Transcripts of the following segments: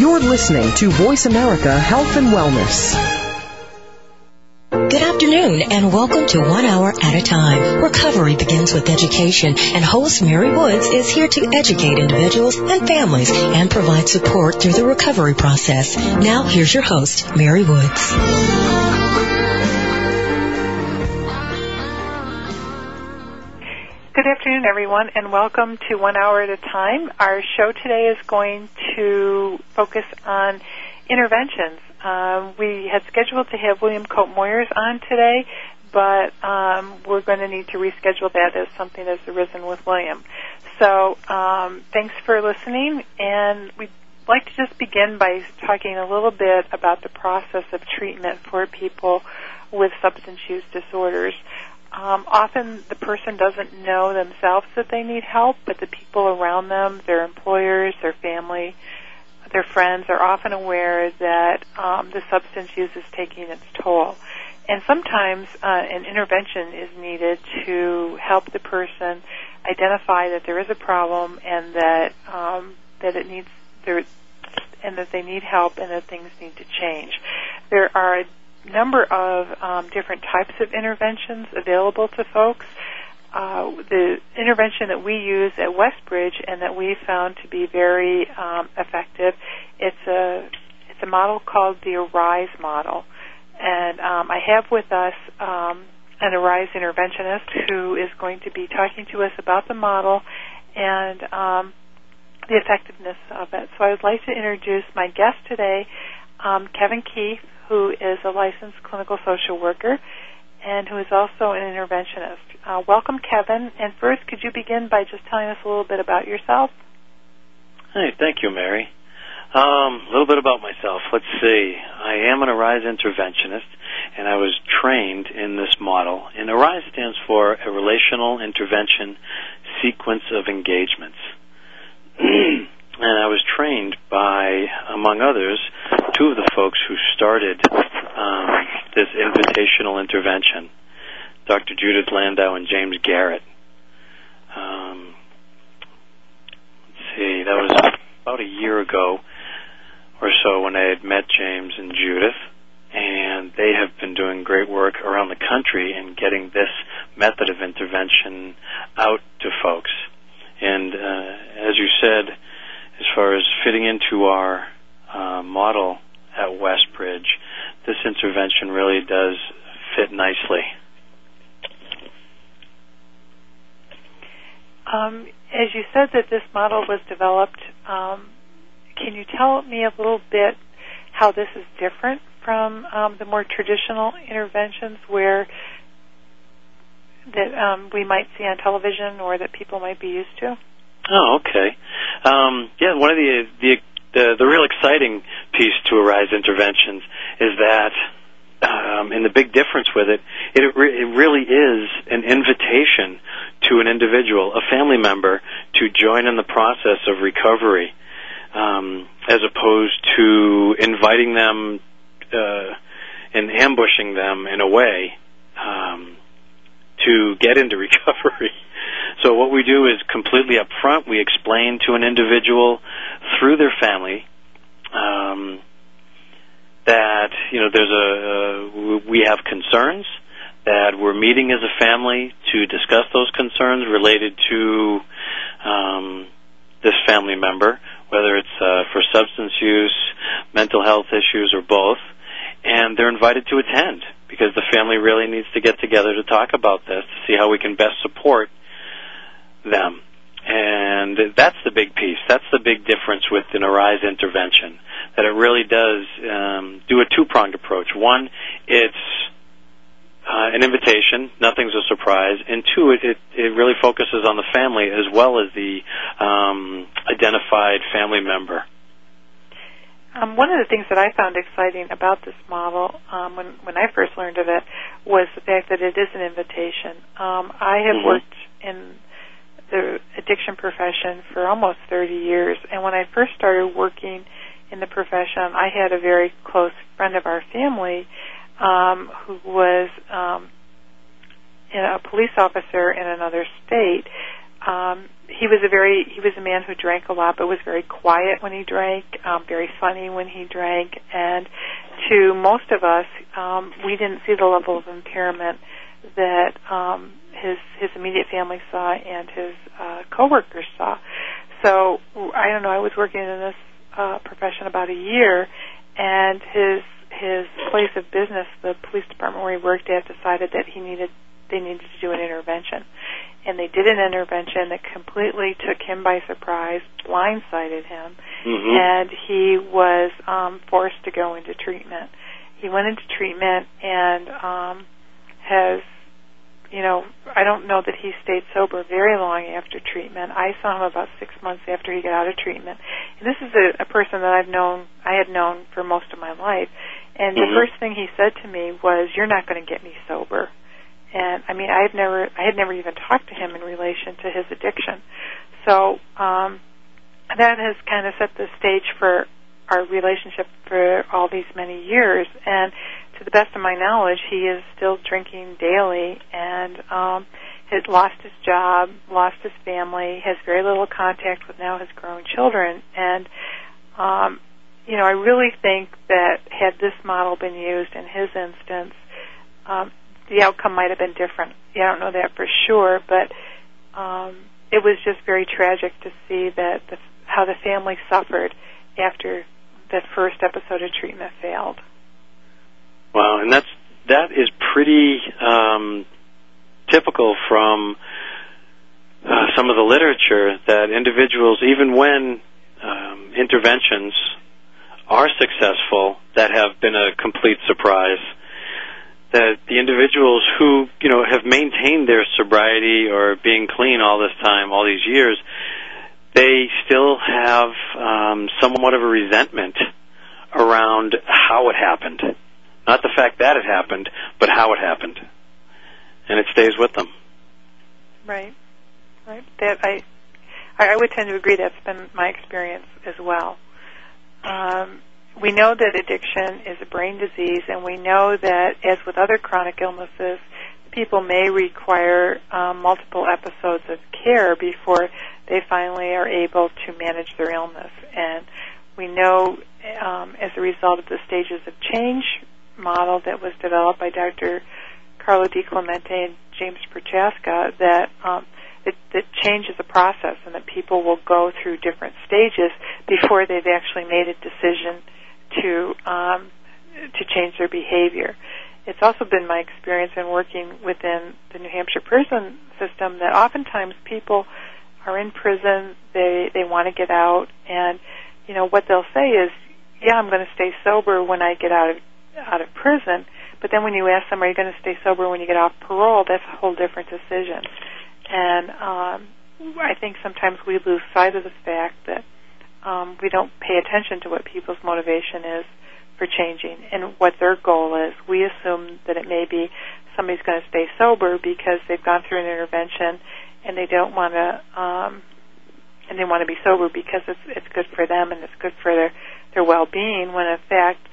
You're listening to Voice America Health and Wellness. Good afternoon and welcome to One Hour at a Time. Recovery begins with education and host Mary Woods is here to educate individuals and families and provide support through the recovery process. Now here's your host, Mary Woods. Afternoon, everyone, and welcome to One Hour at a Time. Our show today is going to focus on interventions. Um, we had scheduled to have William Cope Moyers on today, but um, we're going to need to reschedule that as something has arisen with William. So, um, thanks for listening, and we'd like to just begin by talking a little bit about the process of treatment for people with substance use disorders. Um, often the person doesn't know themselves that they need help, but the people around them, their employers, their family, their friends are often aware that um, the substance use is taking its toll. And sometimes uh, an intervention is needed to help the person identify that there is a problem and that um, that it needs there and that they need help and that things need to change. There are number of um, different types of interventions available to folks. Uh, the intervention that we use at Westbridge and that we found to be very um, effective, it's a it's a model called the Arise model, and um, I have with us um, an Arise interventionist who is going to be talking to us about the model and um, the effectiveness of it. So I would like to introduce my guest today, um, Kevin Keith, who is a licensed clinical social worker and who is also an interventionist. Uh, welcome, Kevin. And first, could you begin by just telling us a little bit about yourself? Hey, thank you, Mary. Um, a little bit about myself. Let's see. I am an ARISE interventionist, and I was trained in this model. And ARISE stands for a Relational Intervention Sequence of Engagements. and I was trained by, among others, two of the folks who started um, this invitational intervention, Dr. Judith Landau and James Garrett. Um, let's see, that was about a year ago or so when I had met James and Judith, and they have been doing great work around the country in getting this method of intervention out to folks. And uh, as you said, as far as fitting into our uh, model at Westbridge, this intervention really does fit nicely. Um, as you said that this model was developed, um, can you tell me a little bit how this is different from um, the more traditional interventions where that um, we might see on television or that people might be used to? Oh, okay. Um, yeah, one of the, the the the real exciting piece to Arise Interventions is that, um, and the big difference with it, it re- it really is an invitation to an individual, a family member, to join in the process of recovery, um, as opposed to inviting them uh, and ambushing them in a way um, to get into recovery. So what we do is completely upfront. We explain to an individual through their family um, that you know there's a uh, we have concerns that we're meeting as a family to discuss those concerns related to um, this family member, whether it's uh, for substance use, mental health issues, or both, and they're invited to attend because the family really needs to get together to talk about this to see how we can best support them. And that's the big piece. That's the big difference with an ARISE intervention. That it really does um, do a two-pronged approach. One, it's uh, an invitation. Nothing's a surprise. And two, it, it, it really focuses on the family as well as the um, identified family member. Um, one of the things that I found exciting about this model um, when when I first learned of it was the fact that it is an invitation. Um, I have Mhm. worked in the addiction profession for almost 30 years, and when I first started working in the profession, I had a very close friend of our family um, who was um, a police officer in another state. Um, he was a very he was a man who drank a lot, but was very quiet when he drank, um, very funny when he drank, and to most of us, um, we didn't see the level of impairment that um, his his immediate family saw and his uh, coworkers saw. So I don't know. I was working in this uh, profession about a year, and his his place of business, the police department where he worked at, decided that he needed they needed to do an intervention, and they did an intervention that completely took him by surprise, blindsided him, Mm-hmm. and he was um, forced to go into treatment. He went into treatment and um, has, you know, I don't know that he stayed sober very long after treatment. I saw him about six months after he got out of treatment. And this is a, a person that I've known, I had known for most of my life. And the Mhm. first thing he said to me was, "You're not going to get me sober." And I mean, I had never, I had never even talked to him in relation to his addiction. So um, that has kind of set the stage for our relationship for all these many years. And to the best of my knowledge, he is still drinking daily and um, has lost his job, lost his family, has very little contact with now his grown children. And, um, you know, I really think that had this model been used in his instance, um, the outcome might have been different. Yeah, I don't know that for sure, but um, it was just very tragic to see that the, how the family suffered after that first episode of treatment failed. Wow, and that's that is pretty um, typical from uh, some of the literature that individuals, even when um, interventions are successful, that have been a complete surprise. That the individuals who you know have maintained their sobriety or being clean all this time, all these years, they still have um, somewhat of a resentment around how it happened. Not the fact that it happened, but how it happened. And it stays with them. Right. Right. That I I would tend to agree that's been my experience as well. Um, we know that addiction is a brain disease, and we know that, as with other chronic illnesses, people may require um, multiple episodes of care before they finally are able to manage their illness. And we know, um, as a result of the stages of change model that was developed by Dr. Carlo DiClemente and James Prochaska, that um, that, that change is process, and that people will go through different stages before they've actually made a decision to um, to change their behavior. It's also been my experience in working within the New Hampshire prison system that oftentimes people are in prison, they they want to get out, and you know what they'll say is, "Yeah, I'm going to stay sober when I get out of out of prison." But then when you ask them, "Are you going to stay sober when you get off parole?" That's a whole different decision, and um, I think sometimes we lose sight of the fact that um, we don't pay attention to what people's motivation is for changing and what their goal is. We assume that it may be somebody's going to stay sober because they've gone through an intervention and they don't want to, um, and they want to be sober because it's it's good for them and it's good for their their well-being. When in fact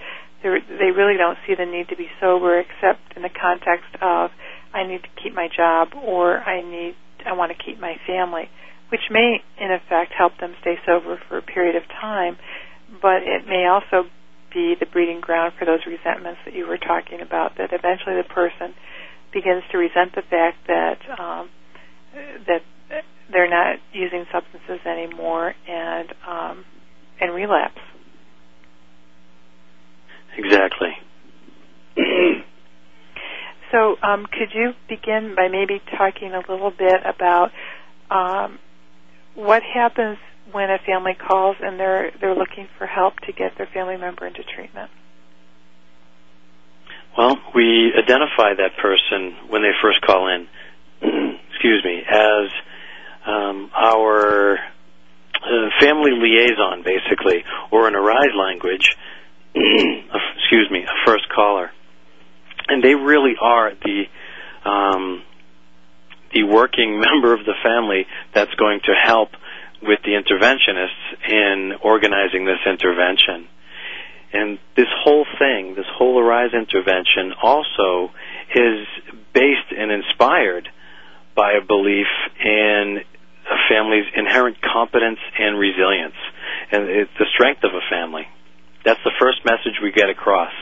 they really don't see the need to be sober except in the context of I need to keep my job or I need I want to keep my family which may in effect help them stay sober for a period of time, but it may also be the breeding ground for those resentments that you were talking about. That eventually the person begins to resent the fact that um, that they're not using substances anymore and um, and relapse. Exactly. So, um, could you begin by maybe talking a little bit about um, what happens when a family calls and they're they're looking for help to get their family member into treatment? Well, we identify that person when they first call in, excuse me, as um, our uh, family liaison, basically, or in Arise language, excuse me, a first caller. And they really are the um, the working member of the family that's going to help with the interventionists in organizing this intervention. And this whole thing, this whole Arise intervention also is based and inspired by a belief in a family's inherent competence and resilience, and it's the strength of a family. That's the first message we get across.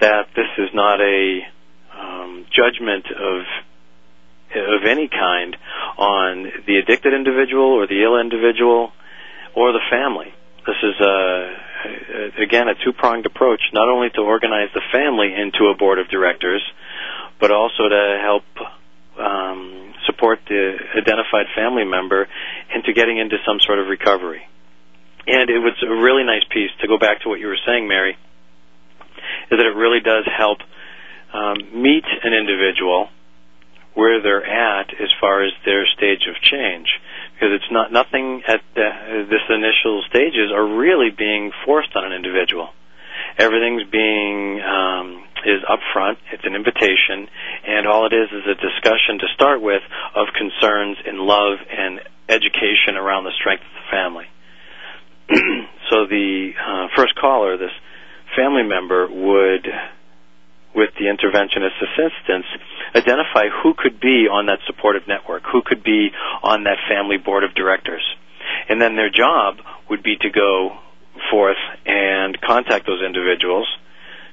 That this is not a um, judgment of of any kind on the addicted individual or the ill individual or the family. This is a, again a two-pronged approach, not only to organize the family into a board of directors, but also to help um, support the identified family member into getting into some sort of recovery. And it was a really nice piece to go back to what you were saying, Mary, is that it really does help um, meet an individual where they're at as far as their stage of change because it's not nothing at the, this initial stages are really being forced on an individual. Everything's being um, is upfront. It's an invitation, and all it is is a discussion to start with of concerns in love and education around the strength of the family. so the uh, first caller, this family member, would with the interventionist assistance, identify who could be on that supportive network, who could be on that family board of directors. And then their job would be to go forth and contact those individuals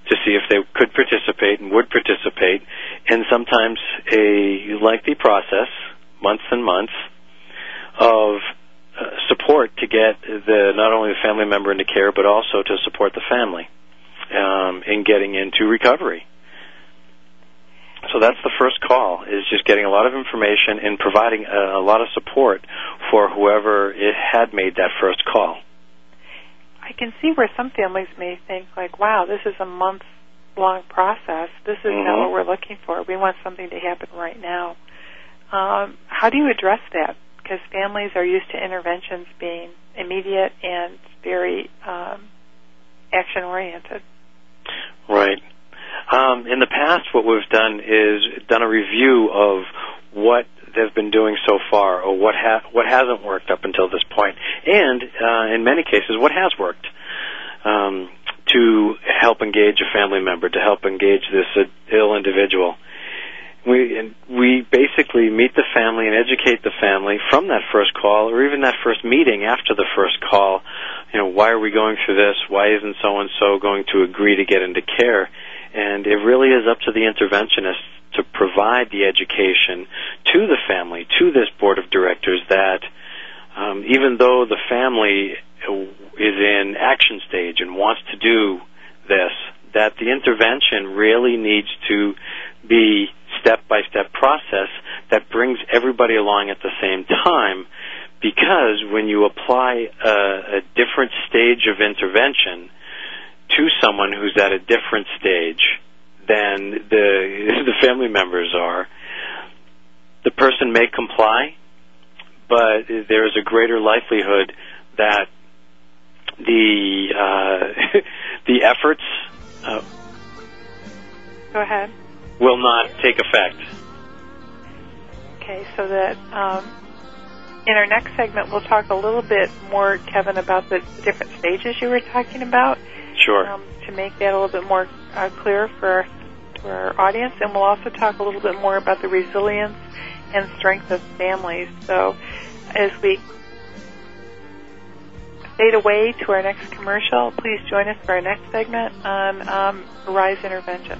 to see if they could participate and would participate in sometimes a lengthy process, months and months, of support to get the not only the family member into care but also to support the family um, in getting into recovery. So that's the first call is just getting a lot of information and providing a, a lot of support for whoever it had made that first call. I can see where some families may think like, "Wow, this is a month long process. This is mm-hmm. not what we're looking for. We want something to happen right now." Um, how do you address that? Because families are used to interventions being immediate and very um, action oriented. Right. Um, in the past, what we've done is done a review of what they've been doing so far, or what ha- what hasn't worked up until this point, and uh, in many cases, what has worked. Um, to help engage a family member, to help engage this uh, ill individual. We we basically meet the family and educate the family from that first call, or even that first meeting after the first call. You know, why are we going through this? Why isn't so and so going to agree to get into care? And it really is up to the interventionist to provide the education to the family, to this board of directors, that um, even though the family is in action stage and wants to do this, that the intervention really needs to be step by step process that brings everybody along at the same time because when you apply a, a different stage of intervention to someone who's at a different stage than the the family members are, the person may comply, but there is a greater likelihood that the uh, the efforts uh, go ahead will not take effect. Okay, so that um, in our next segment we'll talk a little bit more, Kevin, about the different stages you were talking about. Sure. Um, to make that a little bit more uh, clear for for our audience, and we'll also talk a little bit more about the resilience and strength of families. So, as we fade away to our next commercial, please join us for our next segment on um, Rise Intervention.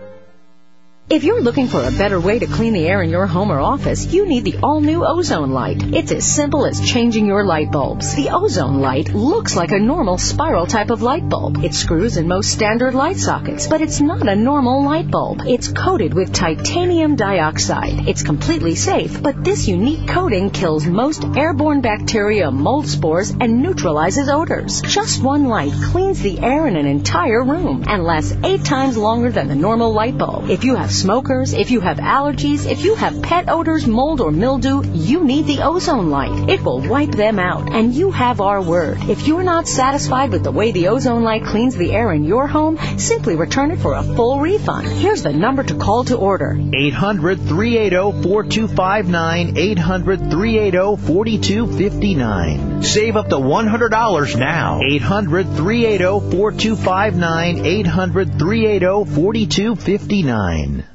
If you're looking for a better way to clean the air in your home or office, you need the all-new ozone light. It's as simple as changing your light bulbs. The ozone light looks like a normal spiral type of light bulb. It screws in most standard light sockets, but it's not a normal light bulb. It's coated with titanium dioxide. It's completely safe, but this unique coating kills most airborne bacteria, mold spores, and neutralizes odors. Just one light cleans the air in an entire room and lasts eight times longer than the normal light bulb. If you have smokers, if you have allergies, if you have pet odors, mold, or mildew, you need the ozone light. It will wipe them out, and you have our word. If you're not satisfied with the way the ozone light cleans the air in your home, simply return it for a full refund. Here's the number to call to order 800 380 4259, 800 380 4259. Save up to $100 now. 800 380 4259, 800 380 4259.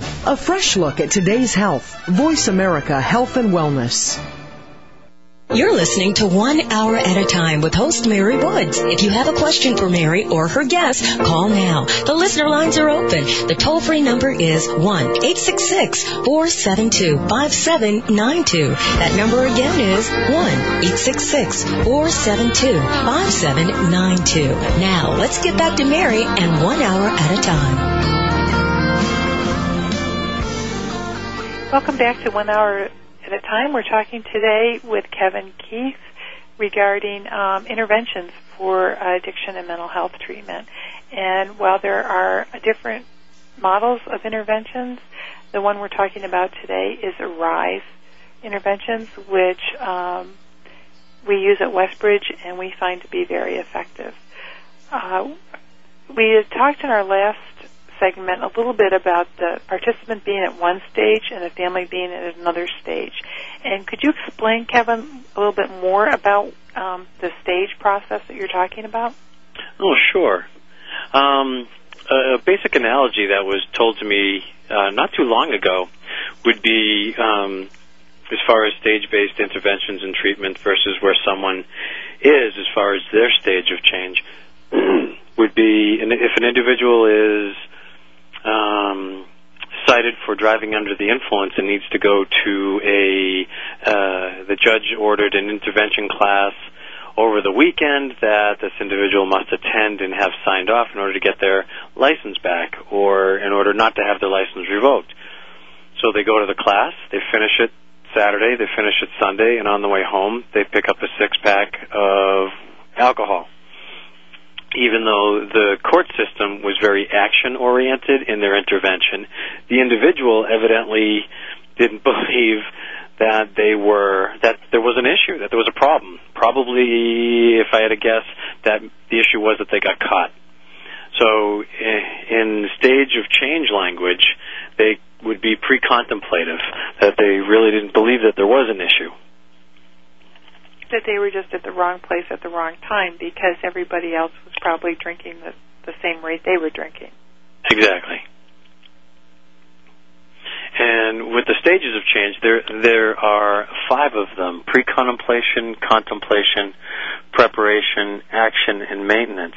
A fresh look at today's health. Voice America Health and Wellness. You're listening to One Hour at a Time with host Mary Woods. If you have a question for Mary or her guest, call now. The listener lines are open. The toll free number is 1-866-472-5792. That number again is 1-866-472-5792. Now, let's get back to Mary and One Hour at a Time. Welcome back to One Hour at a Time. We're talking today with Kevin Keith regarding um, interventions for addiction and mental health treatment. And while there are different models of interventions, the one we're talking about today is ARISE interventions, which um, we use at Westbridge and we find to be very effective. Uh, we had talked in our last segment a little bit about the participant being at one stage and the family being at another stage. And could you explain, Kevin, a little bit more about um, the stage process that you're talking about? Oh, sure. Um, a basic analogy that was told to me uh, not too long ago would be um, as far as stage-based interventions and treatment versus where someone is as far as their stage of change would be if an individual is um, cited for driving under the influence and needs to go to a uh, the judge ordered an intervention class over the weekend that this individual must attend and have signed off in order to get their license back or in order not to have their license revoked. So they go to the class, they finish it Saturday, they finish it Sunday, and on the way home they pick up a six pack of even though the court system was very action oriented in their intervention, the individual evidently didn't believe that they were that there was an issue, that there was a problem. Probably, if I had to guess, that the issue was that they got caught. So, eh, in stage of change language, they would be pre-contemplative that they really didn't believe that there was an issue that they were just at the wrong place at the wrong time because everybody else was probably drinking the, the same rate they were drinking. Exactly. And with the stages of change, there there are five of them: pre-contemplation, contemplation, preparation, action, and maintenance.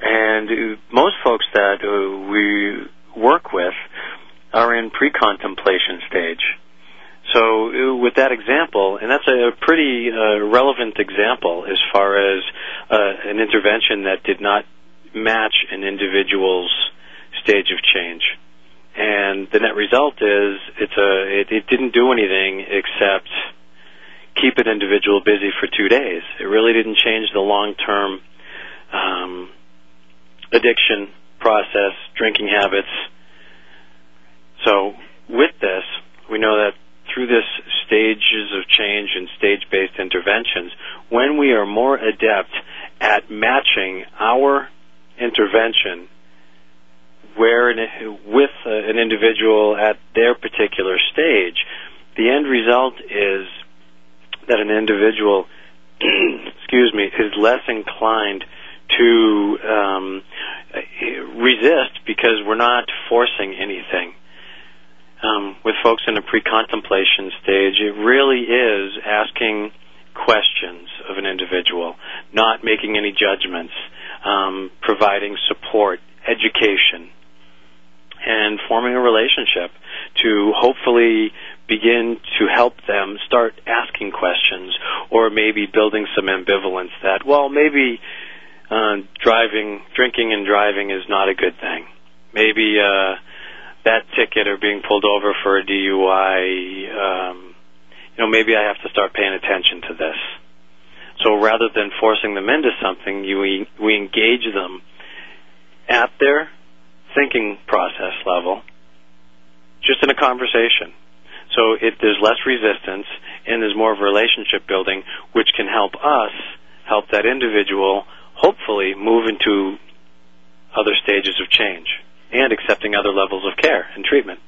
And most folks that uh, we work with are in pre-contemplation stage. So uh, with that example, and that's a pretty uh, relevant example as far as uh, an intervention that did not match an individual's stage of change. And the net result is it's a it, it didn't do anything except keep an individual busy for two days. It really didn't change the long term um, addiction process, drinking habits. So with this, we know that through this stages of change and stage-based interventions, when we are more adept at matching our intervention where with an individual at their particular stage, the end result is that an individual, excuse me, is less inclined to um, resist because we're not forcing anything um, with folks in a pre-contemplation stage, it really is asking questions of an individual, not making any judgments, um, providing support, education, and forming a relationship to hopefully begin to help them start asking questions or maybe building some ambivalence that, well, maybe uh, driving, drinking and driving is not a good thing. Maybe uh, that ticket or being pulled over for a DUI, um, you know, maybe I have to start paying attention to this. So rather than forcing them into something, you, we engage them at their thinking process level, just in a conversation. So it, there's less resistance and there's more of relationship building, which can help us help that individual hopefully move into other stages of change and accepting other levels of care and treatment.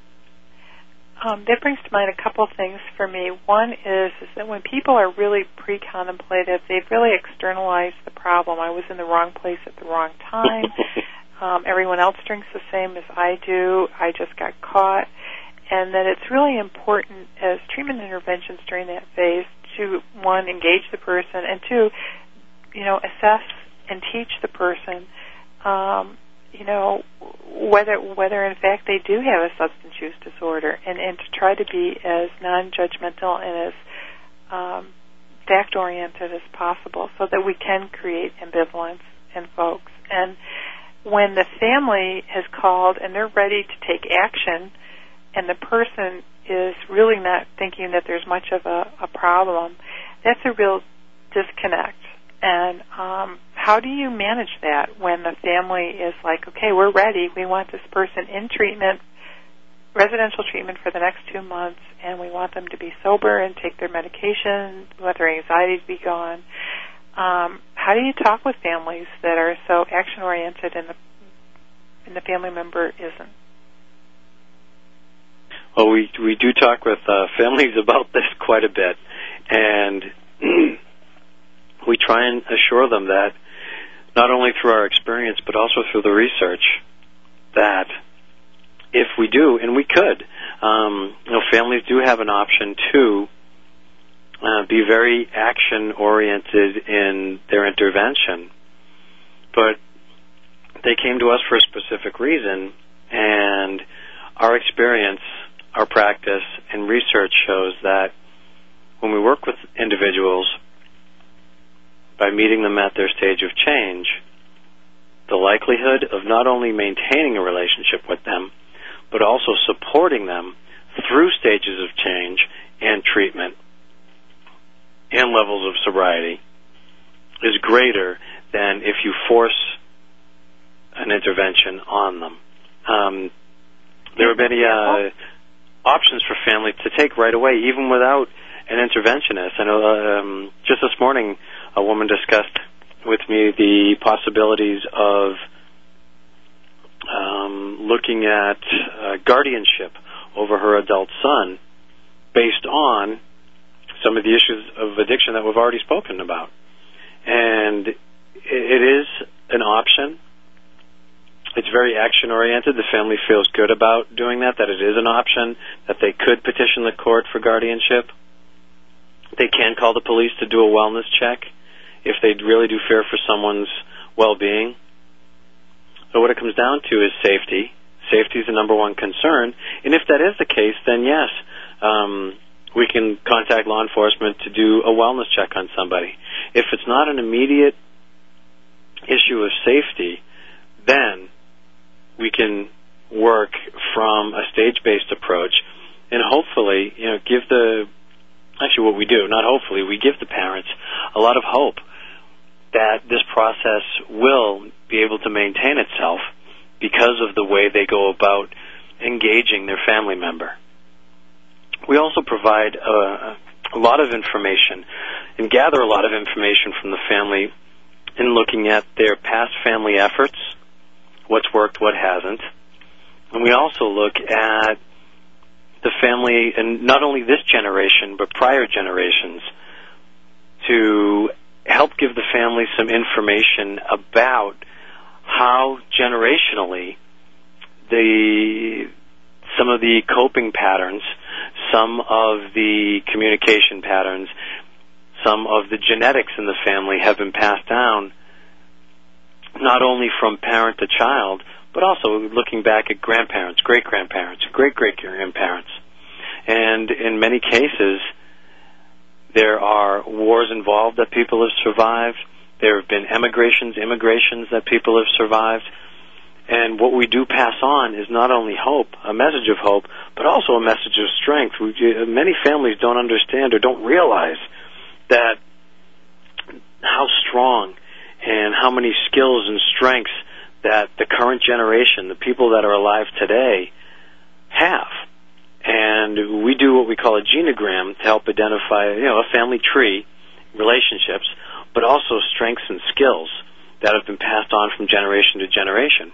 Um, that brings to mind a couple of things for me. One is, is that when people are really pre-contemplative, they've really externalized the problem. I was in the wrong place at the wrong time. um, everyone else drinks the same as I do. I just got caught. And that it's really important as treatment interventions during that phase to, one, engage the person, and two, you know, assess and teach the person um, you know whether whether in fact they do have a substance use disorder and and to try to be as non-judgmental and as um, fact oriented as possible so that we can create ambivalence in folks. And when the family has called and they're ready to take action and the person is really not thinking that there's much of a, a problem that's a real disconnect and um, how do you manage that when the family is like, okay, we're ready, we want this person in treatment, residential treatment for the next two months, and we want them to be sober and take their medication, let their anxiety be gone. Um, how do you talk with families that are so action oriented and the and the family member isn't? Well, we we do talk with uh, families about this quite a bit, and we try and assure them that not only through our experience but also through the research that if we do, and we could, um, you know, families do have an option to uh, be very action oriented in their intervention, but they came to us for a specific reason, and our experience, our practice, and research shows that when we work with individuals by meeting them at their stage of change, the likelihood of not only maintaining a relationship with them, but also supporting them through stages of change and treatment and levels of sobriety is greater than if you force an intervention on them. Um, there are many uh, options for families to take right away, even without an interventionist. I know um, just this morning a woman discussed with me the possibilities of um, looking at uh, guardianship over her adult son based on some of the issues of addiction that we've already spoken about. And it is an option. It's very action oriented. The family feels good about doing that, that it is an option, that they could petition the court for guardianship. They can call the police to do a wellness check if they really do fear for someone's well-being. So what it comes down to is safety. Safety is the number one concern, and if that is the case, then yes, um, we can contact law enforcement to do a wellness check on somebody. If it's not an immediate issue of safety, then we can work from a stage-based approach and hopefully, you know, give the actually what we do, not hopefully, we give the parents a lot of hope that this process will be able to maintain itself because of the way they go about engaging their family member. We also provide a, a lot of information and gather a lot of information from the family in looking at their past family efforts, what's worked, what hasn't. And we also look at the family, and not only this generation, but prior generations, to help give the family some information about how generationally the some of the coping patterns, some of the communication patterns, some of the genetics in the family have been passed down not only from parent to child, but also looking back at grandparents, great grandparents, great great grandparents. And in many cases, there are wars involved that people have survived. There have been emigrations, immigrations that people have survived. And what we do pass on is not only hope, a message of hope, but also a message of strength. We, uh, many families don't understand or don't realize that how strong and how many skills and strengths that the current generation, the people that are alive today, have. And we do what we call a genogram to help identify, you know, a family tree, relationships, but also strengths and skills that have been passed on from generation to generation.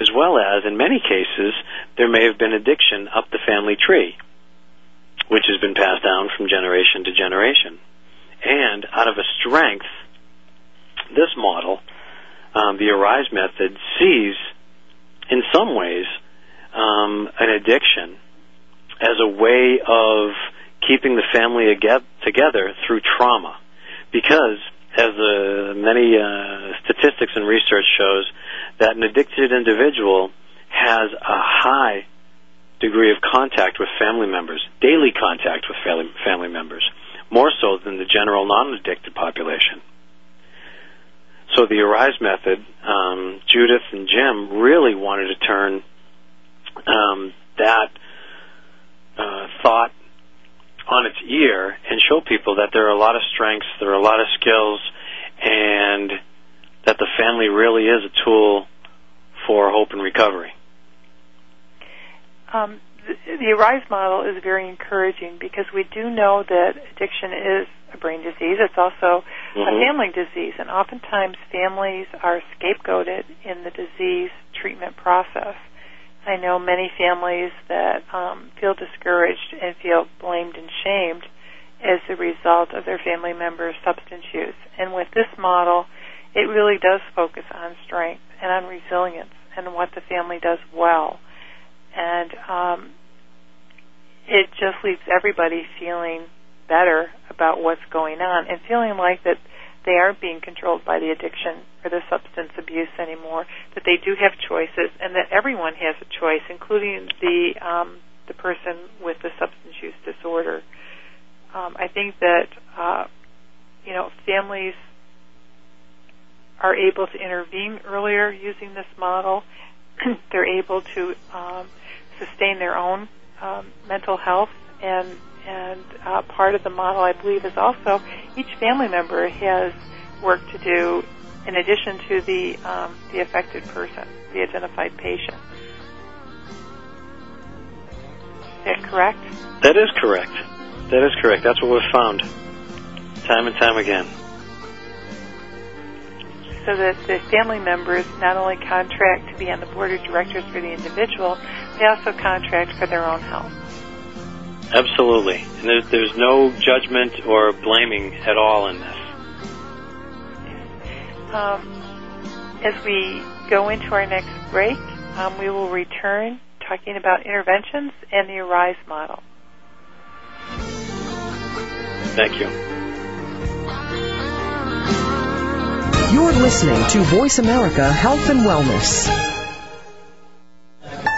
As well as, in many cases, there may have been addiction up the family tree, which has been passed down from generation to generation. And out of a strength, this model um, the Arise method sees, in some ways, um, an addiction as a way of keeping the family together through trauma. Because, as uh, many uh, statistics and research shows, that an addicted individual has a high degree of contact with family members, daily contact with family members, more so than the general non-addicted population. So the Arise method, um, Judith and Jim really wanted to turn um, that uh, thought on its ear and show people that there are a lot of strengths, there are a lot of skills, and that the family really is a tool for hope and recovery. Um, the, the Arise model is very encouraging because we do know that addiction is a brain disease. It's also mm-hmm. a family disease, and oftentimes families are scapegoated in the disease treatment process. I know many families that um, feel discouraged and feel blamed and shamed as a result of their family members' substance use. And with this model, it really does focus on strength and on resilience and what the family does well. And um, it just leaves everybody feeling better about what's going on and feeling like that they aren't being controlled by the addiction or the substance abuse anymore, that they do have choices and that everyone has a choice, including the um, the person with the substance use disorder. Um, I think that uh, you know families are able to intervene earlier using this model. They're able to um, sustain their own um, mental health and and uh, part of the model, I believe, is also each family member has work to do in addition to the um, the affected person, the identified patient. Is that correct? That is correct. That is correct. That's what we've found time and time again. So that the family members not only contract to be on the board of directors for the individual, they also contract for their own health. Absolutely. And there's, there's no judgment or blaming at all in this. Um, as we go into our next break, um, we will return talking about interventions and the ARISE model. Thank you. You're listening to Voice America Health and Wellness.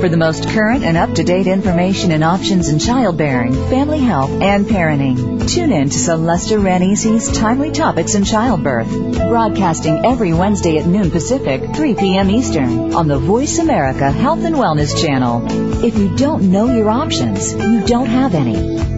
For the most current and up-to-date information and options in childbearing, family health, and parenting, tune in to Celesta Ranisi's Timely Topics in Childbirth, broadcasting every Wednesday at noon Pacific, 3 p.m. Eastern, on the Voice America Health and Wellness Channel. If you don't know your options, you don't have any.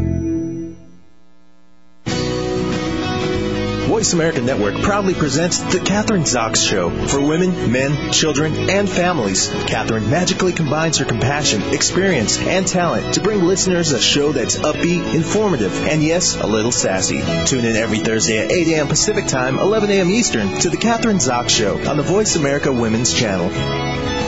Voice America Network proudly presents The Kathryn Zox Show for women, men, children, and families. Kathryn magically combines her compassion, experience, and talent to bring listeners a show that's upbeat, informative, and yes, a little sassy. Tune in every Thursday at 8 a.m. Pacific Time, 11 a.m. Eastern to The Kathryn Zox Show on the Voice America Women's Channel.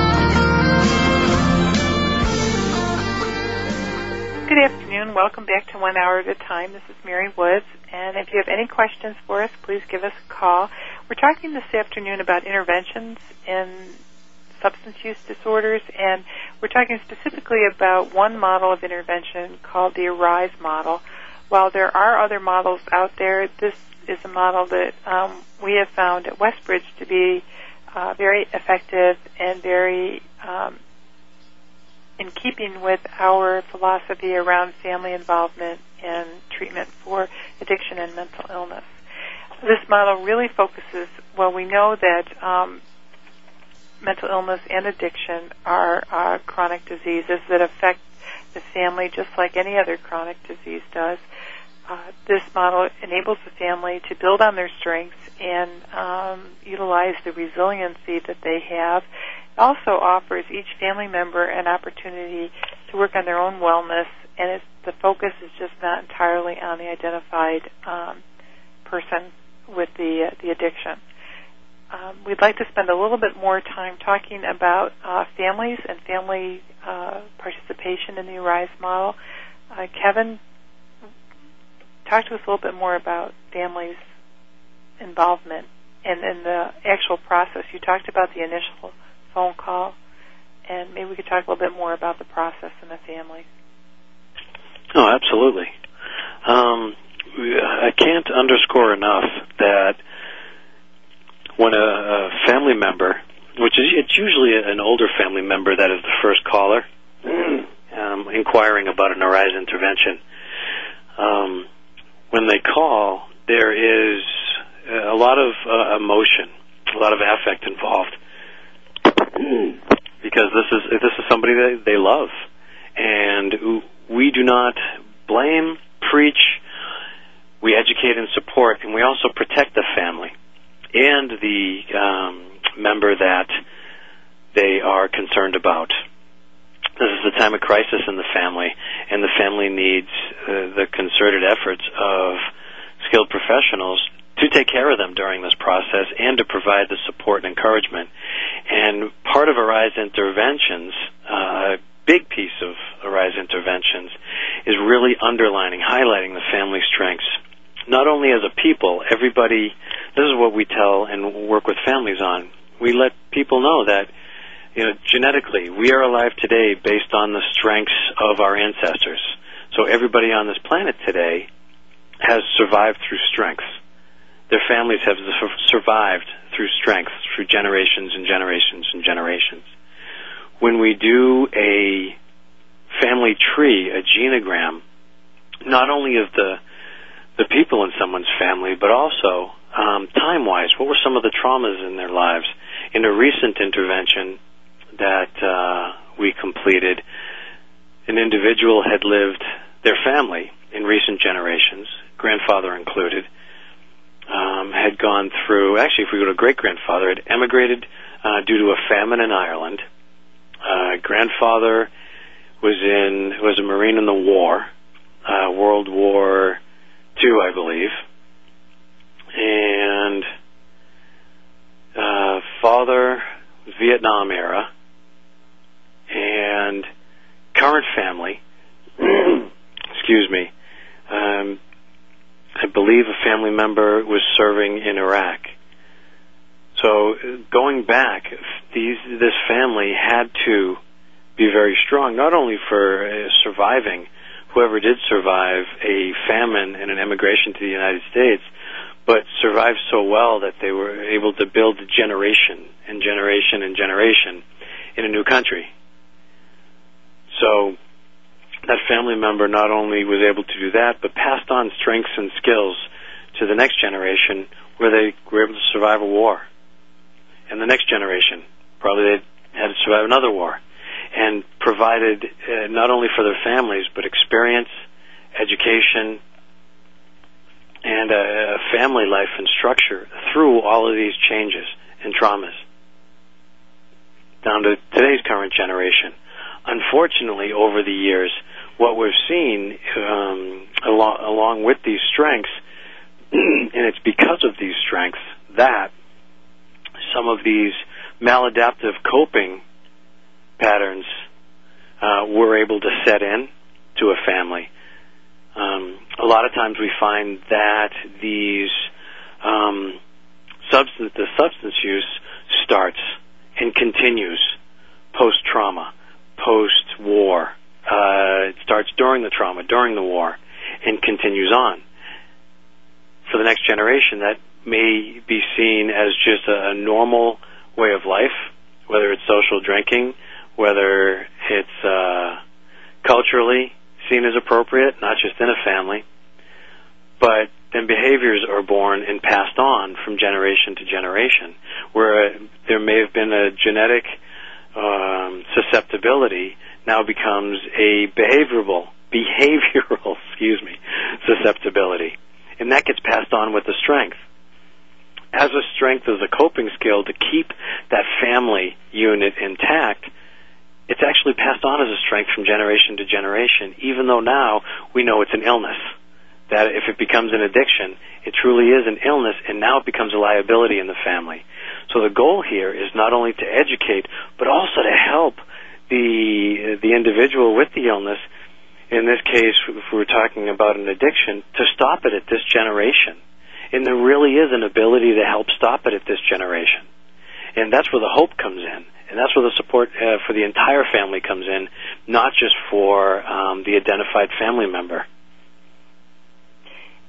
Welcome back to One Hour at a Time. This is Mary Woods, and if you have any questions for us, please give us a call. We're talking this afternoon about interventions in substance use disorders, and we're talking specifically about one model of intervention called the ARISE model. While there are other models out there, this is a model that um, we have found at Westbridge to be uh, very effective and very um, in keeping with our philosophy around family involvement in treatment for addiction and mental illness. This model really focuses, well, we know that um, mental illness and addiction are uh, chronic diseases that affect the family just like any other chronic disease does. Uh, this model enables the family to build on their strengths and um, utilize the resiliency that they have also offers each family member an opportunity to work on their own wellness, and the focus is just not entirely on the identified um, person with the uh, the addiction. Um, we'd like to spend a little bit more time talking about uh, families and family uh, participation in the ARISE model. Uh, Kevin, talk to us a little bit more about families' involvement and, and the actual process. You talked about the initial phone call, and maybe we could talk a little bit more about the process and the family. Oh, absolutely. Um, I can't underscore enough that when a, a family member, which is it's usually an older family member that is the first caller, um, inquiring about an arise intervention, um, when they call, there is a lot of uh, emotion, a lot of affect involved because this is this is somebody that they love, and we do not blame, preach. We educate and support, and we also protect the family and the um, member that they are concerned about. This is a time of crisis in the family, and the family needs uh, the concerted efforts of skilled professionals to take care of them during this process and to provide the support and encouragement. And part of Arise Interventions, uh, a big piece of Arise Interventions, is really underlining, highlighting the family strengths. Not only as a people, everybody, this is what we tell and work with families on. We let people know that, you know, genetically, we are alive today based on the strengths of our ancestors. So everybody on this planet today has survived through strengths their families have survived through strength, through generations and generations and generations. When we do a family tree, a genogram, not only of the the people in someone's family, but also um, time-wise, what were some of the traumas in their lives? In a recent intervention that uh, we completed, an individual had lived their family in recent generations, grandfather included, um, had gone through, actually, if we go to great grandfather, had emigrated uh, due to a famine in Ireland. Uh, grandfather was in was a Marine in the war, uh, World War II, I believe, and uh, father Vietnam era, and current family. excuse me. Um, I believe a family member was serving in Iraq. So going back, these this family had to be very strong, not only for uh, surviving, whoever did survive a famine and an emigration to the United States, but survived so well that they were able to build generation and generation and generation in a new country. So that family member not only was able to do that, but passed on strengths and skills to the next generation where they were able to survive a war. And the next generation, probably they had to survive another war. And provided uh, not only for their families, but experience, education, and a, a family life and structure through all of these changes and traumas down to today's current generation. Unfortunately, over the years, what we've seen um, along, along with these strengths, and it's because of these strengths that some of these maladaptive coping patterns uh, were able to set in to a family. Um, a lot of times we find that these um, substance, the substance use starts and continues post trauma, post war. Uh, it starts during the trauma, during the war, and continues on. For the next generation, that may be seen as just a, normal way of life, whether it's social drinking, whether it's uh, culturally seen as appropriate, not just in a family, but then behaviors are born and passed on from generation to generation, where uh, there may have been a genetic um, susceptibility now becomes a behavioral behavioral excuse me susceptibility, and that gets passed on with the strength. As a strength as a coping skill to keep that family unit intact, it's actually passed on as a strength from generation to generation, even though now we know it's an illness that if it becomes an addiction, it truly is an illness, and now it becomes a liability in the family. So the goal here is not only to educate, but also to help the the individual with the illness. In this case, if we're talking about an addiction, to stop it at this generation, and there really is an ability to help stop it at this generation, and that's where the hope comes in. And that's where the support uh, for the entire family comes in, not just for um, the identified family member.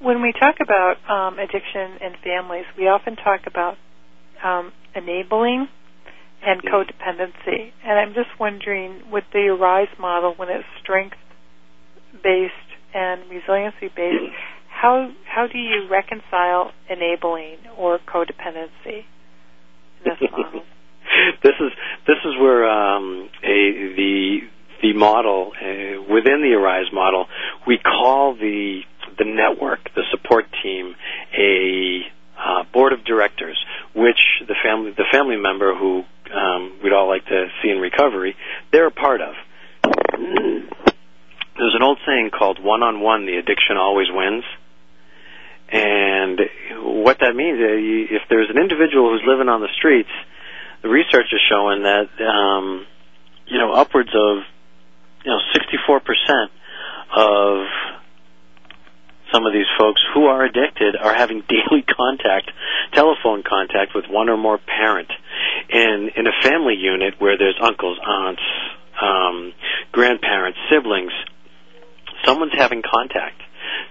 When we talk about um, addiction in families, we often talk about um, enabling and codependency. And I'm just wondering, with the Arise model, when it's strength based and resiliency based, how how do you reconcile enabling or codependency in this model? this is this is where um, a the the model uh, within the Arise model we call the the network the support team a uh, board of directors which the family the family member who um, we'd all like to see in recovery they're a part of. There's an old saying called "one on one, the addiction always wins." And what that means, uh, you- if there's an individual who's living on the streets, the research is showing that um, you know upwards of you know 64 percent of some of these folks who are addicted are having daily contact, telephone contact with one or more parent. In in a family unit where there's uncles, aunts, um, grandparents, siblings, someone's having contact.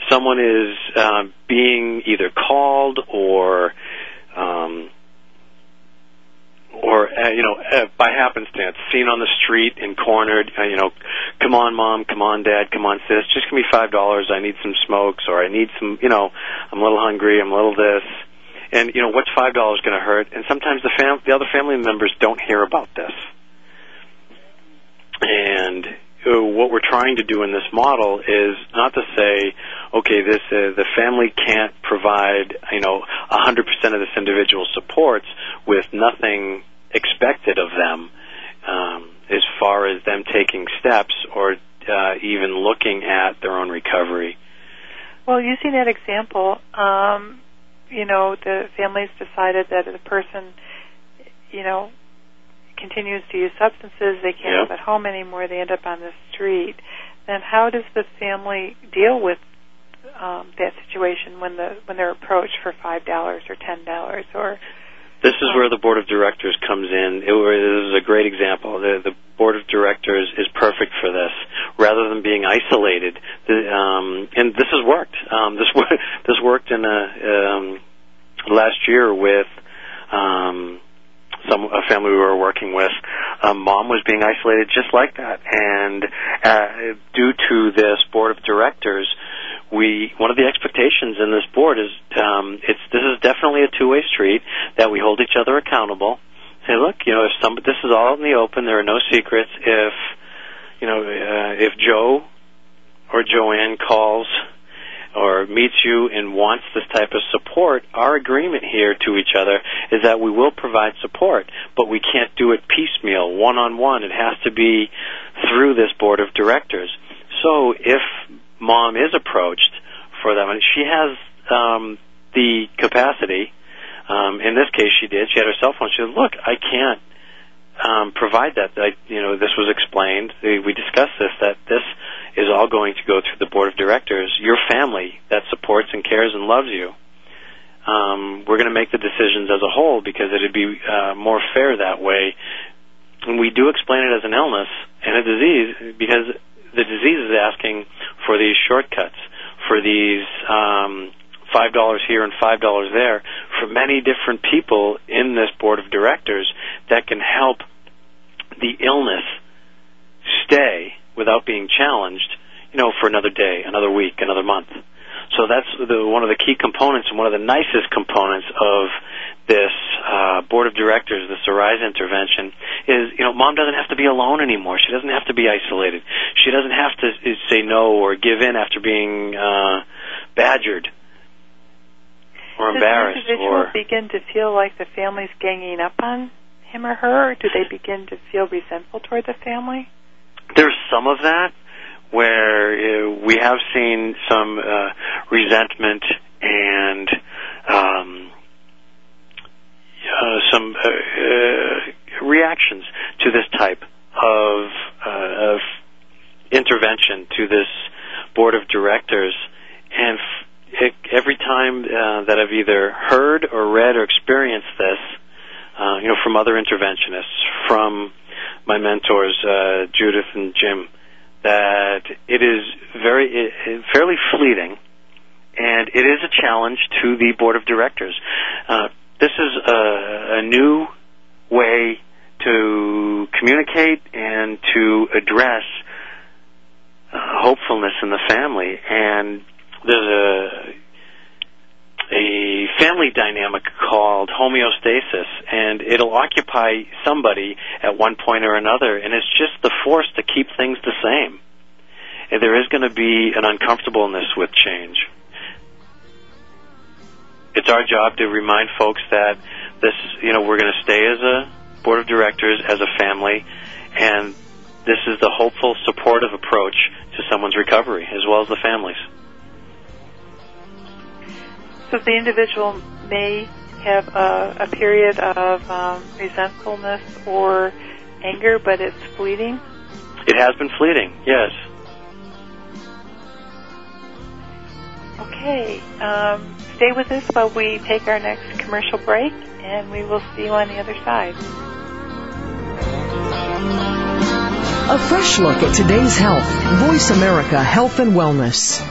Someone is uh, being either called or um, or uh, you know uh, by happenstance seen on the street and cornered uh, you know come on mom come on dad come on sis just give me five dollars i need some smokes or i need some you know i'm a little hungry i'm a little this. And you know what's five dollars going to hurt? And sometimes the fam the other family members don't hear about this. And uh, what we're trying to do in this model is not to say, okay, this uh, the family can't provide, you know, 100% of this individual supports with nothing expected of them um, as far as them taking steps or uh, even looking at their own recovery. Well, using that example, um, you know, the families decided that the person, you know, continues to use substances, they can't Yep. live at home anymore, they end up on the street. Then how does the family deal with um, that situation when the when they're approached for five dollars or ten dollars or This is where the board of directors comes in. It, this is a great example. The, the board of directors is perfect for this. Rather than being isolated, the, um, and this has worked. Um, this this worked in a um, last year with um, some a family we were working with. Um, mom was being isolated just like that, and uh, due to this board of directors, we one of the expectations in this board is um, it's this is definitely a two way street that we hold each other accountable. Say, look, you know, if some this is all in the open, there are no secrets. If you know, uh, if Joe or Joanne calls or meets you and wants this type of support, our agreement here to each other is that we will provide support, but we can't do it piecemeal, one on one. It has to be through this board of directors. So if mom is approached for them, and she has um, the capacity. Um, in this case, she did. She had her cell phone. She said, "Look, I can't um, provide that. I, you know, this was explained. We discussed this. That this is all going to go through the board of directors. Your family that supports and cares and loves you. Um, we're going to make the decisions as a whole because it'd be uh, more fair that way. And we do explain it as an illness and a disease because the disease is asking for these shortcuts, for these um, five dollars here and five dollars there, for many different people in this board of directors that can help the illness stay without being challenged, you know, for another day, another week, another month. So that's the, one of the key components and one of the nicest components of this uh, board of directors, this Arise intervention, is you know mom doesn't have to be alone anymore. She doesn't have to be isolated. She doesn't have to say no or give in after being uh, badgered or embarrassed. Does individual or begin to feel like the family's ganging up on him or her, or do they begin to feel resentful toward the family? there's some of that where uh, we have seen some uh, resentment and um, uh, some uh, uh, reactions to this type of, uh, of intervention to this board of directors, and it, every time uh, that I've either heard or read or experienced this, uh, you know, from other interventionists, from my mentors, uh, Judith and Jim, that it is very it, fairly fleeting, and it is a challenge to the board of directors. This is a, a new way to communicate and to address uh, hopefulness in the family, and there's a a family dynamic called homeostasis, and it'll occupy somebody at one point or another, and it's just the force to keep things the same. And there is going to be an uncomfortableness with change. It's our job to remind folks that this, you know, we're going to stay as a board of directors, as a family, and this is the hopeful, supportive approach to someone's recovery, as well as the families. So the individual may have a, a period of um, resentfulness or anger, but it's fleeting. It has been fleeting, yes. Okay. Um, stay with us while we take our next commercial break, and we will see you on the other side. A fresh look at today's health. Voice America Health and Wellness.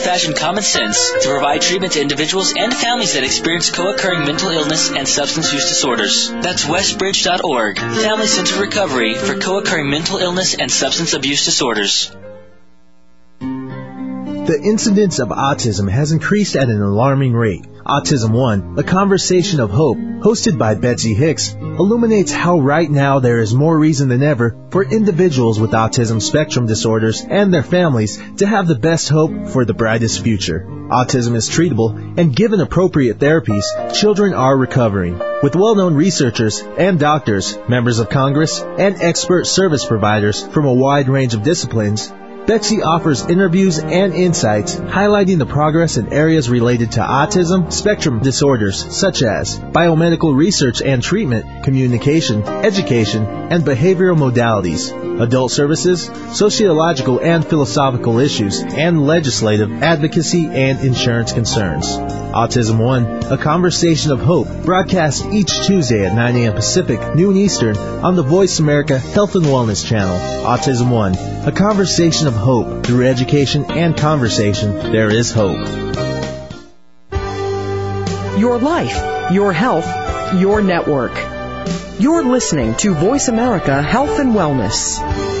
old-fashioned common sense to provide treatment to individuals and families that experience co-occurring mental illness and substance use disorders. That's westbridge.org, Family Centered Recovery for co-occurring mental illness and substance abuse disorders. The incidence of autism has increased at an alarming rate. Autism One, a conversation of hope, hosted by Betsy Hicks, illuminates how right now there is more reason than ever for individuals with autism spectrum disorders and their families to have the best hope for the brightest future. Autism is treatable, and given appropriate therapies, children are recovering. With well-known researchers and doctors, members of Congress, and expert service providers from a wide range of disciplines, Betsy offers interviews and insights highlighting the progress in areas related to autism spectrum disorders such as biomedical research and treatment, communication, education, and behavioral modalities, adult services, sociological and philosophical issues, and legislative advocacy and insurance concerns. Autism One, a conversation of hope, broadcast each Tuesday at 9 a.m. Pacific, noon Eastern on the Voice America Health and Wellness Channel. Autism One, a conversation of hope. Through education and conversation, there is hope. Your life, your health, your network. You're listening to Voice America Health and Wellness.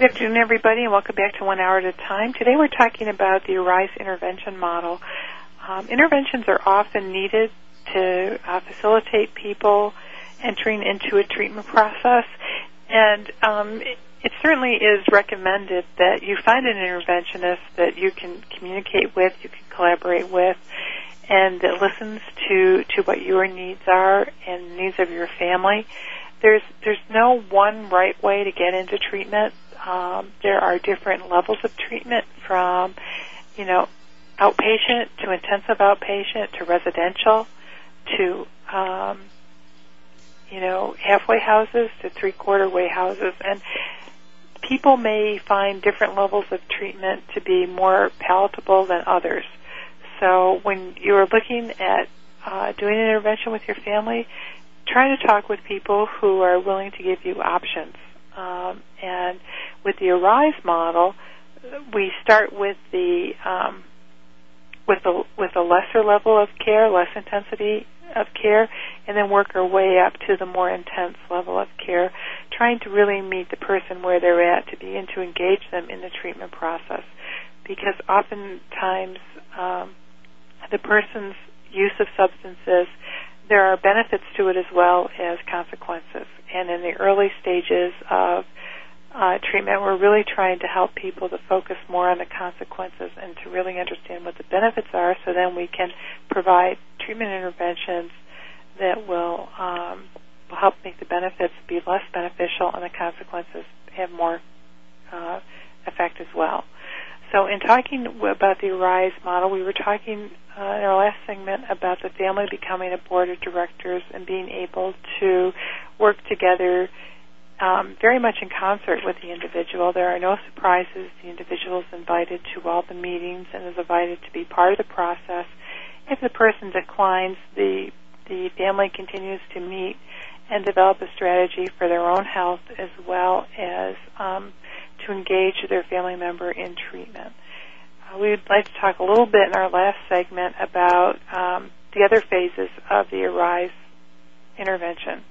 Good afternoon, everybody, and welcome back to One Hour at a Time. Today we're talking about the ARISE intervention model. Um, interventions are often needed to uh, facilitate people entering into a treatment process, and um, it, it certainly is recommended that you find an interventionist that you can communicate with, you can collaborate with, and that listens to to what your needs are and needs of your family. There's there's no one right way to get into treatment um, there are different levels of treatment from, you know, outpatient to intensive outpatient to residential to, um, you know, halfway houses to three quarter way houses. And people may find different levels of treatment to be more palatable than others. So when you're looking at uh, doing an intervention with your family, try to talk with people who are willing to give you options. Um, and with the Arise model, we start with the um, with a with a lesser level of care, less intensity of care, and then work our way up to the more intense level of care, trying to really meet the person where they're at to begin to engage them in the treatment process. Because oftentimes um, the person's use of substances, there are benefits to it as well as consequences. And in the early stages of uh, treatment, we're really trying to help people to focus more on the consequences and to really understand what the benefits are so then we can provide treatment interventions that will, um, help make the benefits be less beneficial and the consequences have more uh, effect as well. So, in talking about the ARISE model, we were talking uh, in our last segment about the family becoming a board of directors and being able to work together um, very much in concert with the individual. There are no surprises. The individual is invited to all the meetings and is invited to be part of the process. If the person declines, the the family continues to meet and develop a strategy for their own health as well as um, to engage their family member in treatment. Uh, we would like to talk a little bit in our last segment about um, the other phases of the ARISE intervention.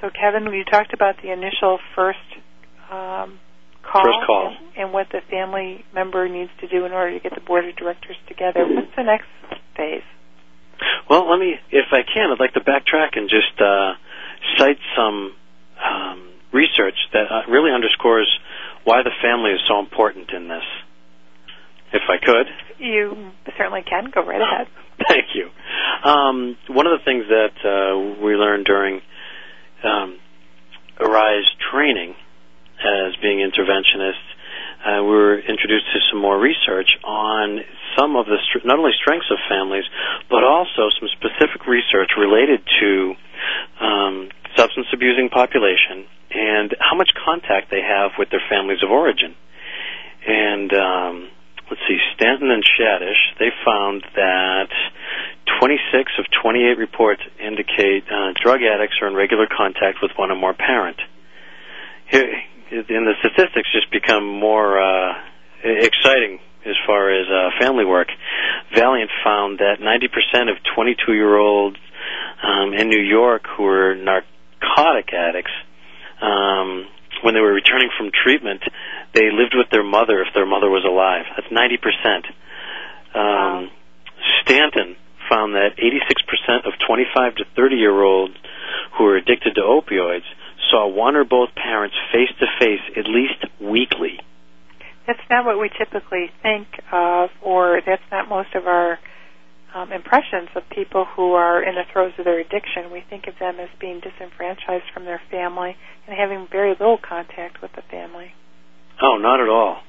So, Kevin, you talked about the initial first um, call, first call. And, and, what the family member needs to do in order to get the board of directors together. What's the next phase? Well, let me, if I can, I'd like to backtrack and just uh, cite some um, research that uh, really underscores why the family is so important in this. If I could. You certainly can. Go right ahead. Thank you. Um, one of the things that uh, we learned during um, Arise training as being interventionists, uh, we were introduced to some more research on some of the not only strengths of families, but also some specific research related to um, substance abusing population and how much contact they have with their families of origin. And um, let's see, Stanton and Shadish, they found that 26 of 28 reports indicate uh, drug addicts are in regular contact with one or more parent. Here, and the statistics just become more uh, exciting as far as uh, family work. Vaillant found that 90% of 22 year olds um, in New York who were narcotic addicts, um, when they were returning from treatment, they lived with their mother if their mother was alive. That's 90%. Um, wow. Stanton found that 86% of 25 to 30 year olds who were addicted to opioids saw one or both parents face to face at least weekly. That's not what we typically think of, or that's not most of our um, impressions of people who are in the throes of their addiction. We think of them as being disenfranchised from their family and having very little contact with the family. Oh, not at all.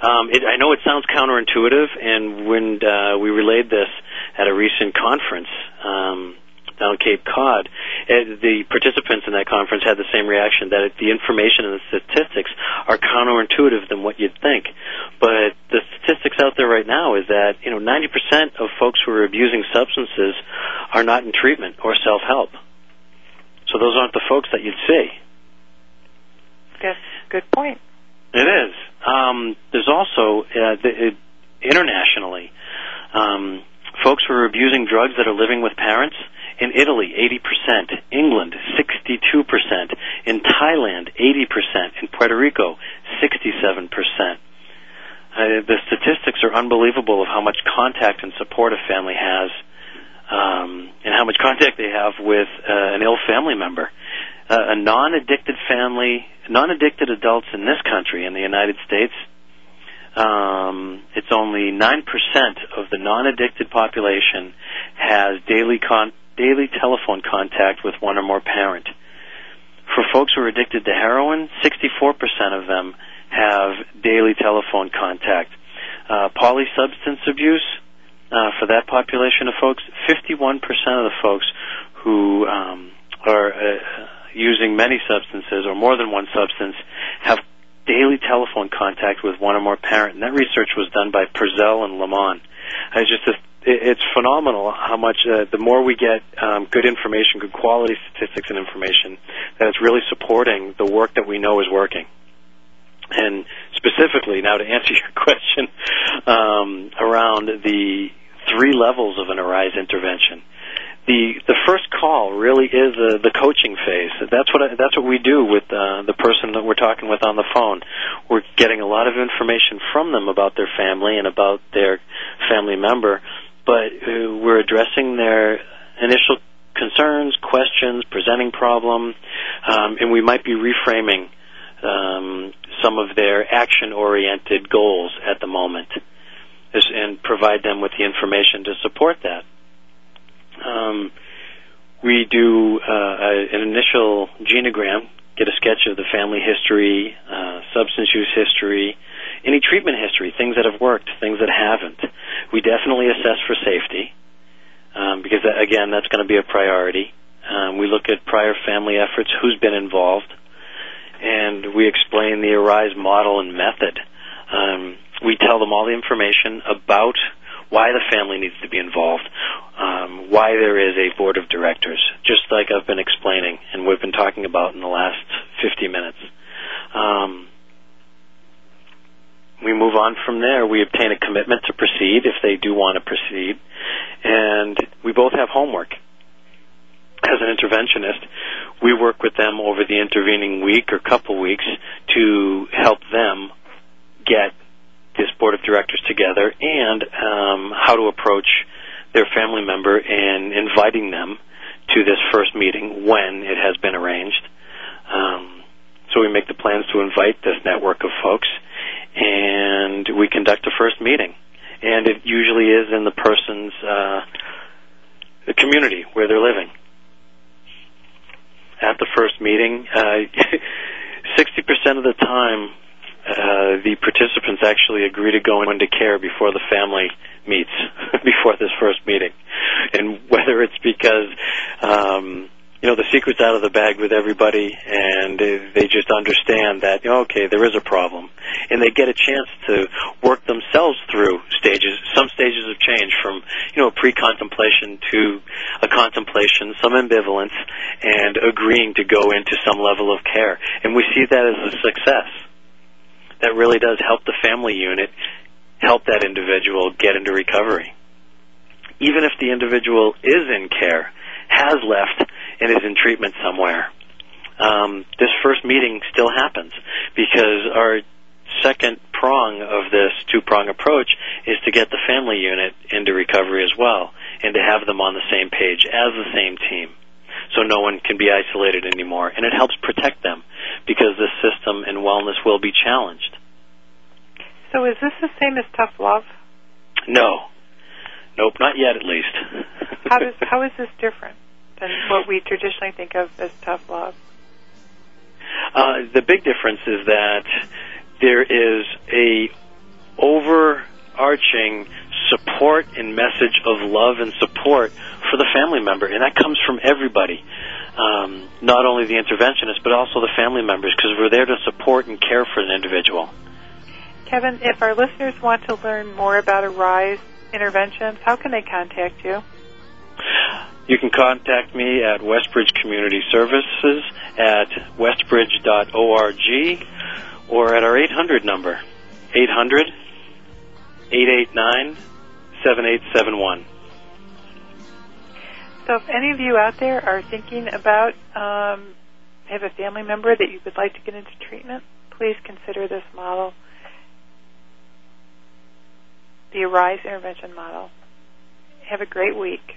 Um, it, I know it sounds counterintuitive, and when uh, we relayed this at a recent conference, um, down Cape Cod, uh, the participants in that conference had the same reaction that the information and the statistics are counterintuitive than what you'd think. But the statistics out there right now is that you know 90% of folks who are abusing substances are not in treatment or self-help. So those aren't the folks that you'd see. Yes, good point. It is. Um, there's also uh, the, it, internationally um, folks who are abusing drugs that are living with parents in Italy, 80%. England, 62%. In Thailand, 80%. In Puerto Rico, 67%. Uh, the statistics are unbelievable of how much contact and support a family has, um, and how much contact they have with uh, an ill family member. Uh, a non-addicted family, non-addicted adults in this country, in the United States, um, it's only 9% of the non-addicted population has daily con- daily telephone contact with one or more parent. For folks who are addicted to heroin, 64% of them have daily telephone contact. Uh, polysubstance abuse, uh, for that population of folks, 51% of the folks who um, are uh, using many substances or more than one substance have daily telephone contact with one or more parent. And that research was done by Purcell and Lamont. It's just it's phenomenal how much uh, the more we get um, good information, good quality statistics and information, that it's really supporting the work that we know is working. And specifically, now to answer your question um, around the three levels of an Arise intervention, the the first call really is uh, the coaching phase. That's what I, that's what we do with uh, the person that we're talking with on the phone. We're getting a lot of information from them about their family and about their family member but uh, we're addressing their initial concerns, questions, presenting problem, um, and we might be reframing um, some of their action-oriented goals at the moment, and provide them with the information to support that. Um, we do uh, an initial genogram, get a sketch of the family history, uh, substance use history, any treatment history, things that have worked, things that haven't. We definitely assess for safety um, because, that, again, that's going to be a priority. Um, we look at prior family efforts, who's been involved, and we explain the ARISE model and method. Um, we tell them all the information about why the family needs to be involved, um, why there is a board of directors, just like I've been explaining and we've been talking about in the last 50 minutes. Um, we move on from there. We obtain a commitment to proceed if they do want to proceed, and we both have homework. As an interventionist, we work with them over the intervening week or couple weeks to help them get this board of directors together and um, how to approach their family member and inviting them to this first meeting when it has been arranged. Um, so we make the plans to invite this network of folks and we conduct a first meeting. And it usually is in the person's uh, community where they're living. At the first meeting, uh, 60% of the time, uh, the participants actually agree to go into care before the family meets, before this first meeting. And whether it's because um, you know the secret's out of the bag with everybody, and they just understand that you know, okay, there is a problem, and they get a chance to work themselves through stages, some stages of change from you know pre-contemplation to a contemplation, some ambivalence, and agreeing to go into some level of care, and we see that as a success. That really does help the family unit help that individual get into recovery. Even if the individual is in care, has left, and is in treatment somewhere. Um, this first meeting still happens because our second prong of this two prong approach is to get the family unit into recovery as well and to have them on the same page as the same team so no one can be isolated anymore and it helps protect them because the system and wellness will be challenged. So is this the same as tough love? No. Nope, not yet at least. how does how is this different? Than what we traditionally think of as tough love? Uh, the big difference is that there is a overarching support and message of love and support for the family member, and that comes from everybody. Um, not only the interventionist, but also the family members, because we're there to support and care for an individual. Kevin, if our listeners want to learn more about Arise interventions, how can they contact you? You can contact me at Westbridge Community Services at westbridge.org or at our 800 number, 800 889 7871. So, if any of you out there are thinking about um, have a family member that you would like to get into treatment, please consider this model, the Arise Intervention Model. Have a great week.